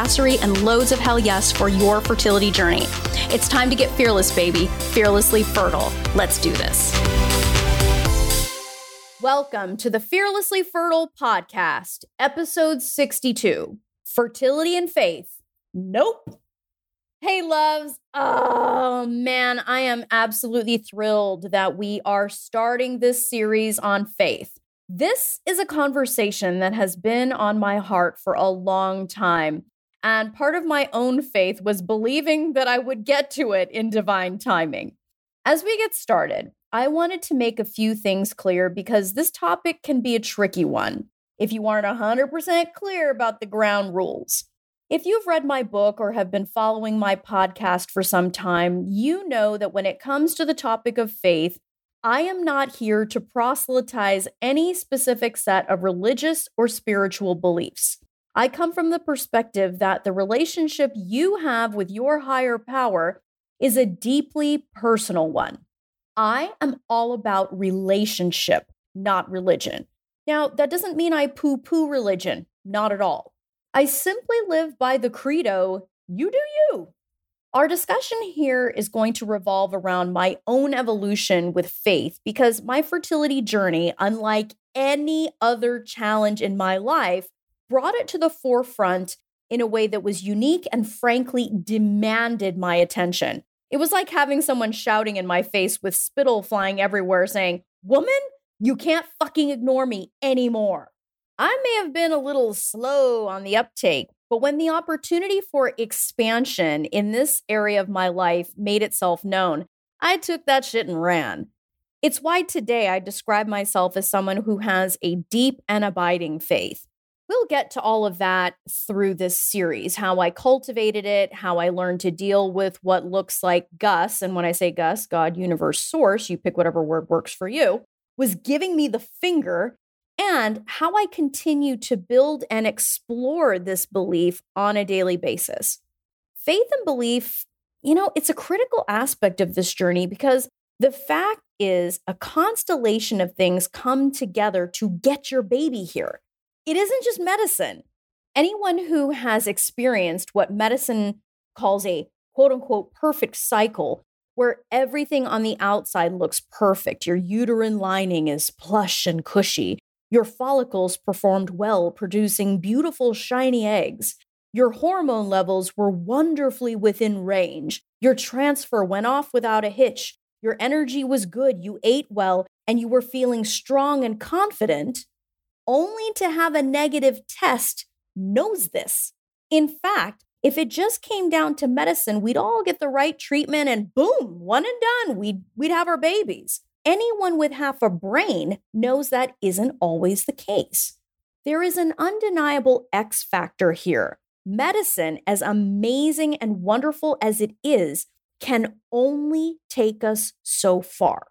badassery, and loads of hell yes for your fertility journey. It's time to get fearless, baby, fearlessly fertile. Let's do this. Welcome to the Fearlessly Fertile podcast, episode 62 Fertility and Faith. Nope. Hey, loves. Oh, man, I am absolutely thrilled that we are starting this series on faith. This is a conversation that has been on my heart for a long time. And part of my own faith was believing that I would get to it in divine timing. As we get started, I wanted to make a few things clear because this topic can be a tricky one if you aren't 100% clear about the ground rules. If you've read my book or have been following my podcast for some time, you know that when it comes to the topic of faith, I am not here to proselytize any specific set of religious or spiritual beliefs. I come from the perspective that the relationship you have with your higher power is a deeply personal one. I am all about relationship, not religion. Now, that doesn't mean I poo poo religion, not at all. I simply live by the credo you do you. Our discussion here is going to revolve around my own evolution with faith because my fertility journey, unlike any other challenge in my life, brought it to the forefront in a way that was unique and frankly demanded my attention. It was like having someone shouting in my face with spittle flying everywhere saying, Woman, you can't fucking ignore me anymore. I may have been a little slow on the uptake, but when the opportunity for expansion in this area of my life made itself known, I took that shit and ran. It's why today I describe myself as someone who has a deep and abiding faith. We'll get to all of that through this series how I cultivated it, how I learned to deal with what looks like Gus. And when I say Gus, God, universe, source, you pick whatever word works for you, was giving me the finger, and how I continue to build and explore this belief on a daily basis. Faith and belief, you know, it's a critical aspect of this journey because the fact is a constellation of things come together to get your baby here it isn't just medicine. Anyone who has experienced what medicine calls a quote unquote perfect cycle, where everything on the outside looks perfect, your uterine lining is plush and cushy, your follicles performed well, producing beautiful, shiny eggs. Your hormone levels were wonderfully within range. Your transfer went off without a hitch. Your energy was good. You ate well and you were feeling strong and confident only to have a negative test knows this. In fact, if it just came down to medicine, we'd all get the right treatment and boom, one and done, we'd, we'd have our babies. Anyone with half a brain knows that isn't always the case. There is an undeniable X factor here. Medicine, as amazing and wonderful as it is, can only take us so far.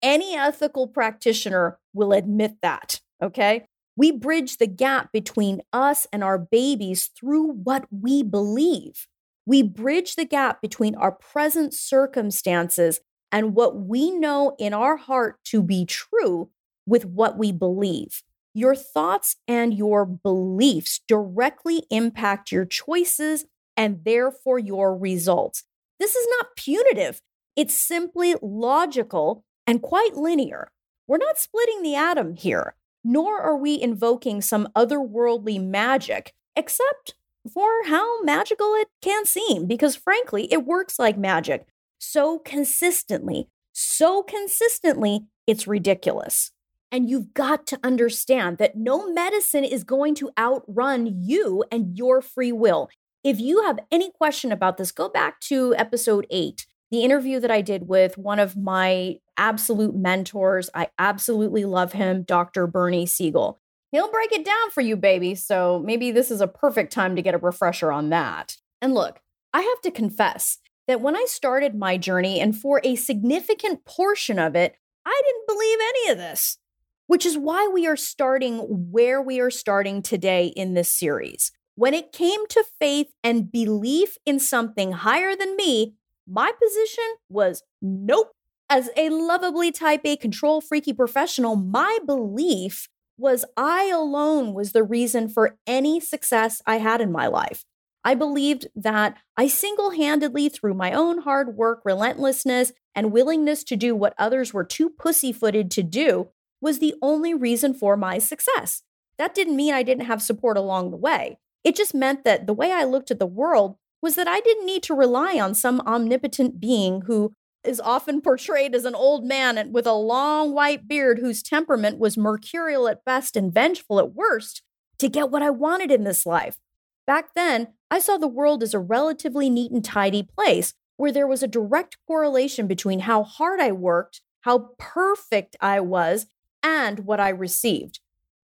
Any ethical practitioner will admit that. Okay. We bridge the gap between us and our babies through what we believe. We bridge the gap between our present circumstances and what we know in our heart to be true with what we believe. Your thoughts and your beliefs directly impact your choices and therefore your results. This is not punitive, it's simply logical and quite linear. We're not splitting the atom here nor are we invoking some otherworldly magic, except for how magical it can seem, because frankly, it works like magic so consistently, so consistently, it's ridiculous. And you've got to understand that no medicine is going to outrun you and your free will. If you have any question about this, go back to episode eight the interview that I did with one of my absolute mentors. I absolutely love him, Dr. Bernie Siegel. He'll break it down for you, baby. So maybe this is a perfect time to get a refresher on that. And look, I have to confess that when I started my journey, and for a significant portion of it, I didn't believe any of this, which is why we are starting where we are starting today in this series. When it came to faith and belief in something higher than me, my position was nope. As a lovably type A control freaky professional, my belief was I alone was the reason for any success I had in my life. I believed that I single handedly, through my own hard work, relentlessness, and willingness to do what others were too pussyfooted to do, was the only reason for my success. That didn't mean I didn't have support along the way. It just meant that the way I looked at the world was that I didn't need to rely on some omnipotent being who is often portrayed as an old man with a long white beard whose temperament was mercurial at best and vengeful at worst to get what I wanted in this life. Back then, I saw the world as a relatively neat and tidy place where there was a direct correlation between how hard I worked, how perfect I was, and what I received.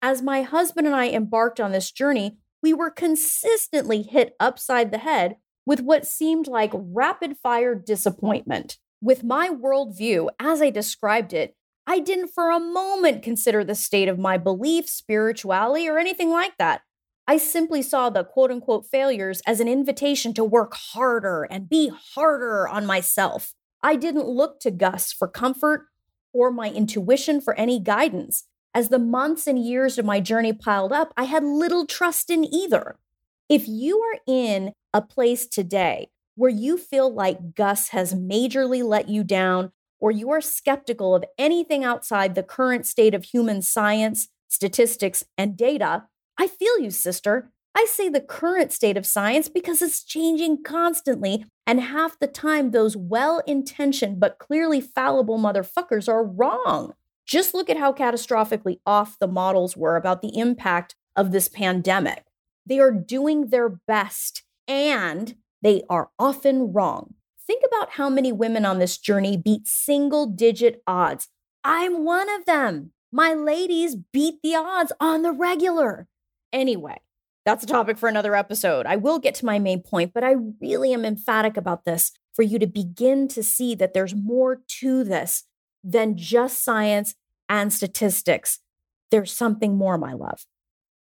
As my husband and I embarked on this journey, we were consistently hit upside the head with what seemed like rapid fire disappointment. With my worldview, as I described it, I didn't for a moment consider the state of my belief, spirituality, or anything like that. I simply saw the quote unquote failures as an invitation to work harder and be harder on myself. I didn't look to Gus for comfort or my intuition for any guidance. As the months and years of my journey piled up, I had little trust in either. If you are in a place today where you feel like Gus has majorly let you down, or you are skeptical of anything outside the current state of human science, statistics, and data, I feel you, sister. I say the current state of science because it's changing constantly, and half the time, those well intentioned but clearly fallible motherfuckers are wrong. Just look at how catastrophically off the models were about the impact of this pandemic. They are doing their best and they are often wrong. Think about how many women on this journey beat single digit odds. I'm one of them. My ladies beat the odds on the regular. Anyway, that's a topic for another episode. I will get to my main point, but I really am emphatic about this for you to begin to see that there's more to this than just science and statistics. There's something more, my love.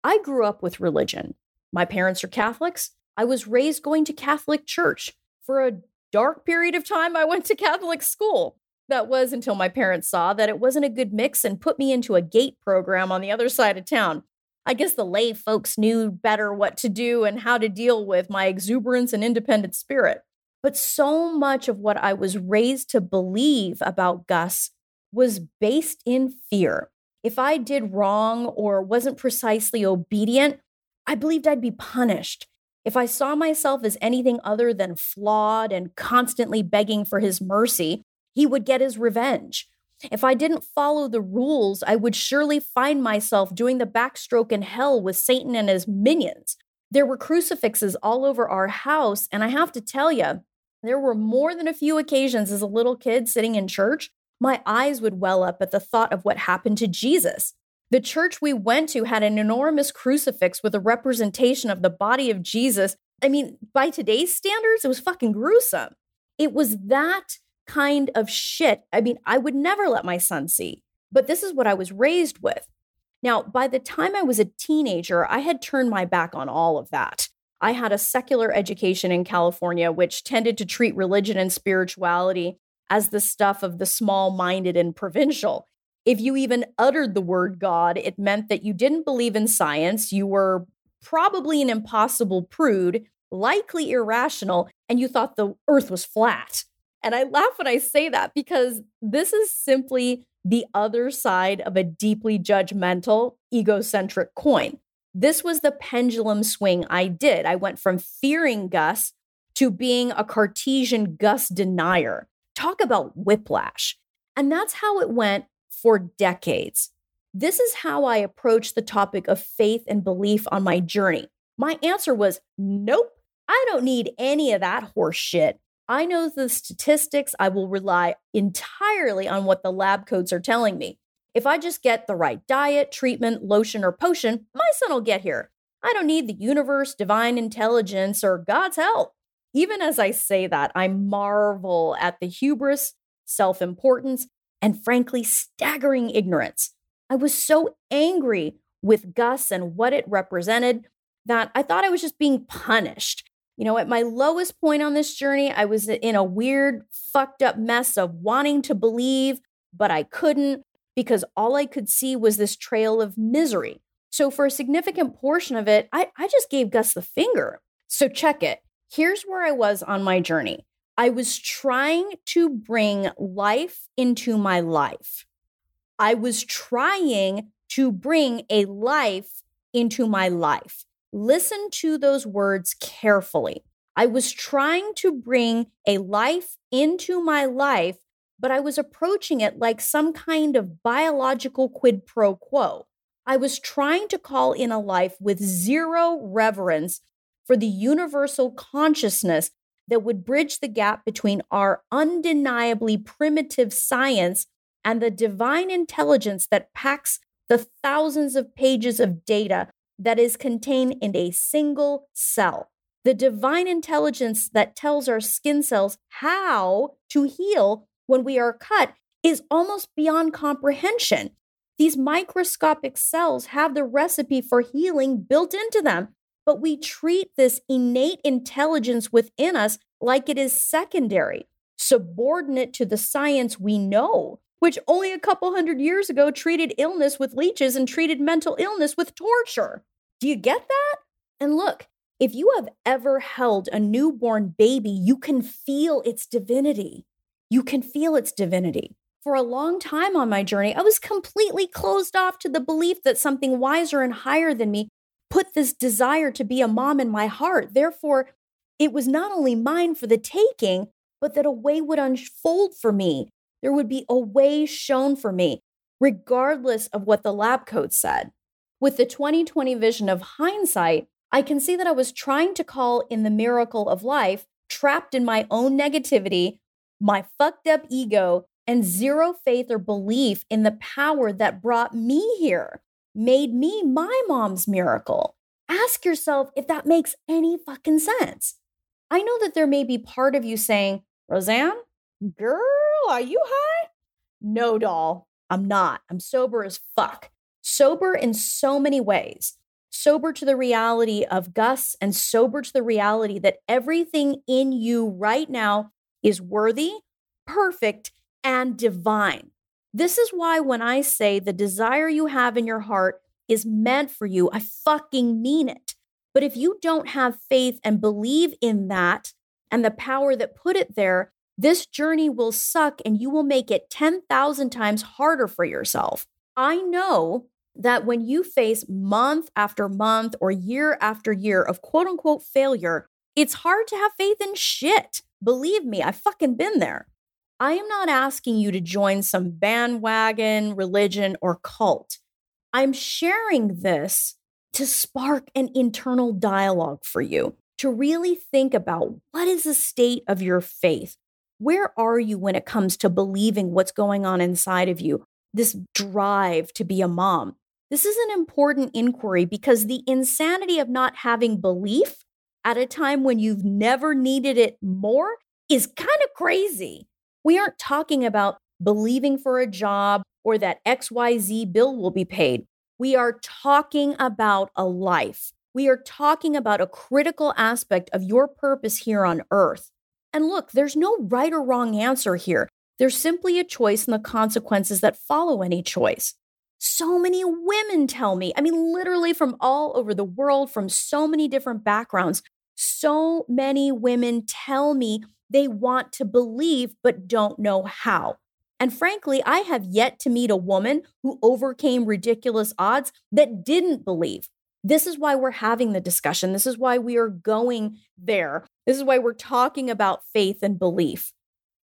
I grew up with religion. My parents are Catholics. I was raised going to Catholic church. For a dark period of time, I went to Catholic school. That was until my parents saw that it wasn't a good mix and put me into a GATE program on the other side of town. I guess the lay folks knew better what to do and how to deal with my exuberance and independent spirit. But so much of what I was raised to believe about Gus was based in fear. If I did wrong or wasn't precisely obedient, I believed I'd be punished. If I saw myself as anything other than flawed and constantly begging for his mercy, he would get his revenge. If I didn't follow the rules, I would surely find myself doing the backstroke in hell with Satan and his minions. There were crucifixes all over our house, and I have to tell you, there were more than a few occasions as a little kid sitting in church, my eyes would well up at the thought of what happened to Jesus. The church we went to had an enormous crucifix with a representation of the body of Jesus. I mean, by today's standards, it was fucking gruesome. It was that kind of shit. I mean, I would never let my son see, but this is what I was raised with. Now, by the time I was a teenager, I had turned my back on all of that. I had a secular education in California, which tended to treat religion and spirituality as the stuff of the small minded and provincial. If you even uttered the word God, it meant that you didn't believe in science, you were probably an impossible prude, likely irrational, and you thought the earth was flat. And I laugh when I say that because this is simply the other side of a deeply judgmental, egocentric coin. This was the pendulum swing I did. I went from fearing Gus to being a Cartesian Gus denier. Talk about whiplash. And that's how it went for decades. This is how I approached the topic of faith and belief on my journey. My answer was nope, I don't need any of that horse shit. I know the statistics. I will rely entirely on what the lab codes are telling me. If I just get the right diet, treatment, lotion, or potion, my son will get here. I don't need the universe, divine intelligence, or God's help. Even as I say that, I marvel at the hubris, self importance, and frankly, staggering ignorance. I was so angry with Gus and what it represented that I thought I was just being punished. You know, at my lowest point on this journey, I was in a weird, fucked up mess of wanting to believe, but I couldn't because all I could see was this trail of misery. So, for a significant portion of it, I, I just gave Gus the finger. So, check it. Here's where I was on my journey I was trying to bring life into my life. I was trying to bring a life into my life. Listen to those words carefully. I was trying to bring a life into my life, but I was approaching it like some kind of biological quid pro quo. I was trying to call in a life with zero reverence for the universal consciousness that would bridge the gap between our undeniably primitive science and the divine intelligence that packs the thousands of pages of data that is contained in a single cell. The divine intelligence that tells our skin cells how to heal when we are cut is almost beyond comprehension. These microscopic cells have the recipe for healing built into them, but we treat this innate intelligence within us like it is secondary, subordinate to the science we know, which only a couple hundred years ago treated illness with leeches and treated mental illness with torture. Do you get that? And look, if you have ever held a newborn baby, you can feel its divinity. You can feel its divinity. For a long time on my journey, I was completely closed off to the belief that something wiser and higher than me put this desire to be a mom in my heart. Therefore, it was not only mine for the taking, but that a way would unfold for me. There would be a way shown for me, regardless of what the lab coat said. With the 2020 vision of hindsight, I can see that I was trying to call in the miracle of life, trapped in my own negativity, my fucked up ego, and zero faith or belief in the power that brought me here, made me my mom's miracle. Ask yourself if that makes any fucking sense. I know that there may be part of you saying, Roseanne, girl, are you high? No, doll, I'm not. I'm sober as fuck sober in so many ways. Sober to the reality of Gus and sober to the reality that everything in you right now is worthy, perfect, and divine. This is why when I say the desire you have in your heart is meant for you, I fucking mean it. But if you don't have faith and believe in that and the power that put it there, this journey will suck and you will make it 10,000 times harder for yourself. I know that when you face month after month or year after year of quote unquote failure, it's hard to have faith in shit. Believe me, I've fucking been there. I am not asking you to join some bandwagon, religion, or cult. I'm sharing this to spark an internal dialogue for you, to really think about what is the state of your faith? Where are you when it comes to believing what's going on inside of you? This drive to be a mom. This is an important inquiry because the insanity of not having belief at a time when you've never needed it more is kind of crazy. We aren't talking about believing for a job or that XYZ bill will be paid. We are talking about a life. We are talking about a critical aspect of your purpose here on earth. And look, there's no right or wrong answer here. There's simply a choice and the consequences that follow any choice. So many women tell me, I mean, literally from all over the world, from so many different backgrounds, so many women tell me they want to believe but don't know how. And frankly, I have yet to meet a woman who overcame ridiculous odds that didn't believe. This is why we're having the discussion. This is why we are going there. This is why we're talking about faith and belief.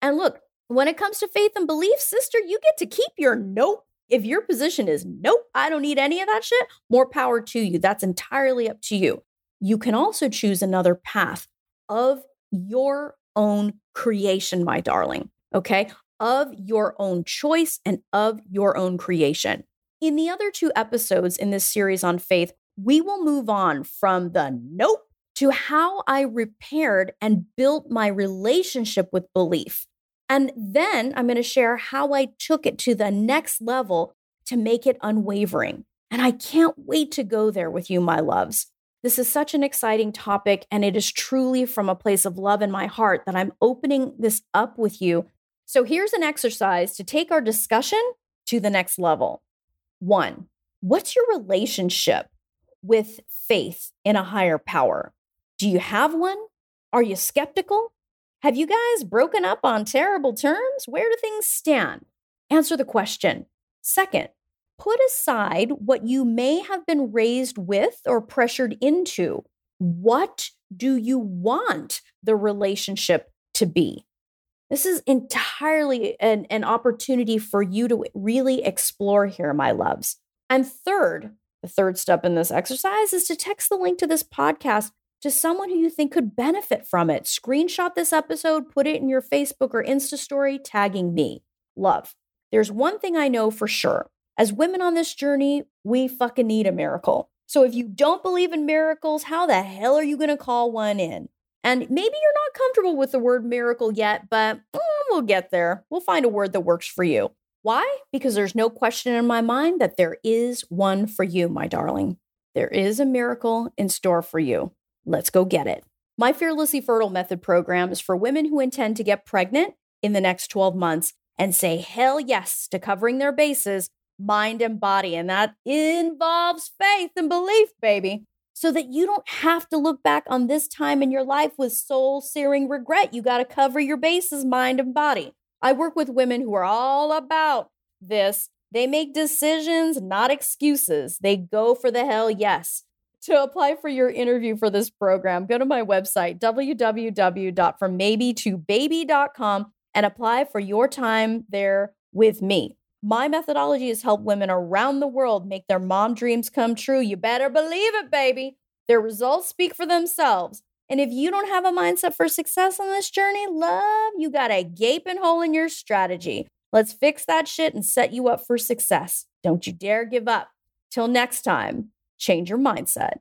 And look, when it comes to faith and belief, sister, you get to keep your nope if your position is, nope, I don't need any of that shit, more power to you. That's entirely up to you. You can also choose another path of your own creation, my darling. Okay. Of your own choice and of your own creation. In the other two episodes in this series on faith, we will move on from the nope to how I repaired and built my relationship with belief. And then I'm going to share how I took it to the next level to make it unwavering. And I can't wait to go there with you, my loves. This is such an exciting topic, and it is truly from a place of love in my heart that I'm opening this up with you. So here's an exercise to take our discussion to the next level. One, what's your relationship with faith in a higher power? Do you have one? Are you skeptical? Have you guys broken up on terrible terms? Where do things stand? Answer the question. Second, put aside what you may have been raised with or pressured into. What do you want the relationship to be? This is entirely an, an opportunity for you to really explore here, my loves. And third, the third step in this exercise is to text the link to this podcast to someone who you think could benefit from it. Screenshot this episode, put it in your Facebook or Insta story, tagging me. Love. There's one thing I know for sure. As women on this journey, we fucking need a miracle. So if you don't believe in miracles, how the hell are you going to call one in? And maybe you're not comfortable with the word miracle yet, but mm, we'll get there. We'll find a word that works for you. Why? Because there's no question in my mind that there is one for you, my darling. There is a miracle in store for you. Let's go get it. My Fearlessly Fertile Method program is for women who intend to get pregnant in the next 12 months and say hell yes to covering their bases, mind and body. And that involves faith and belief, baby so that you don't have to look back on this time in your life with soul searing regret. You got to cover your bases, mind and body. I work with women who are all about this. They make decisions, not excuses. They go for the hell yes. To apply for your interview for this program, go to my website, www.frommaybe2baby.com, and apply for your time there with me. My methodology has helped women around the world make their mom dreams come true. You better believe it, baby. Their results speak for themselves. And if you don't have a mindset for success on this journey, love, you got a gaping hole in your strategy. Let's fix that shit and set you up for success. Don't you dare give up. Till next time, change your mindset,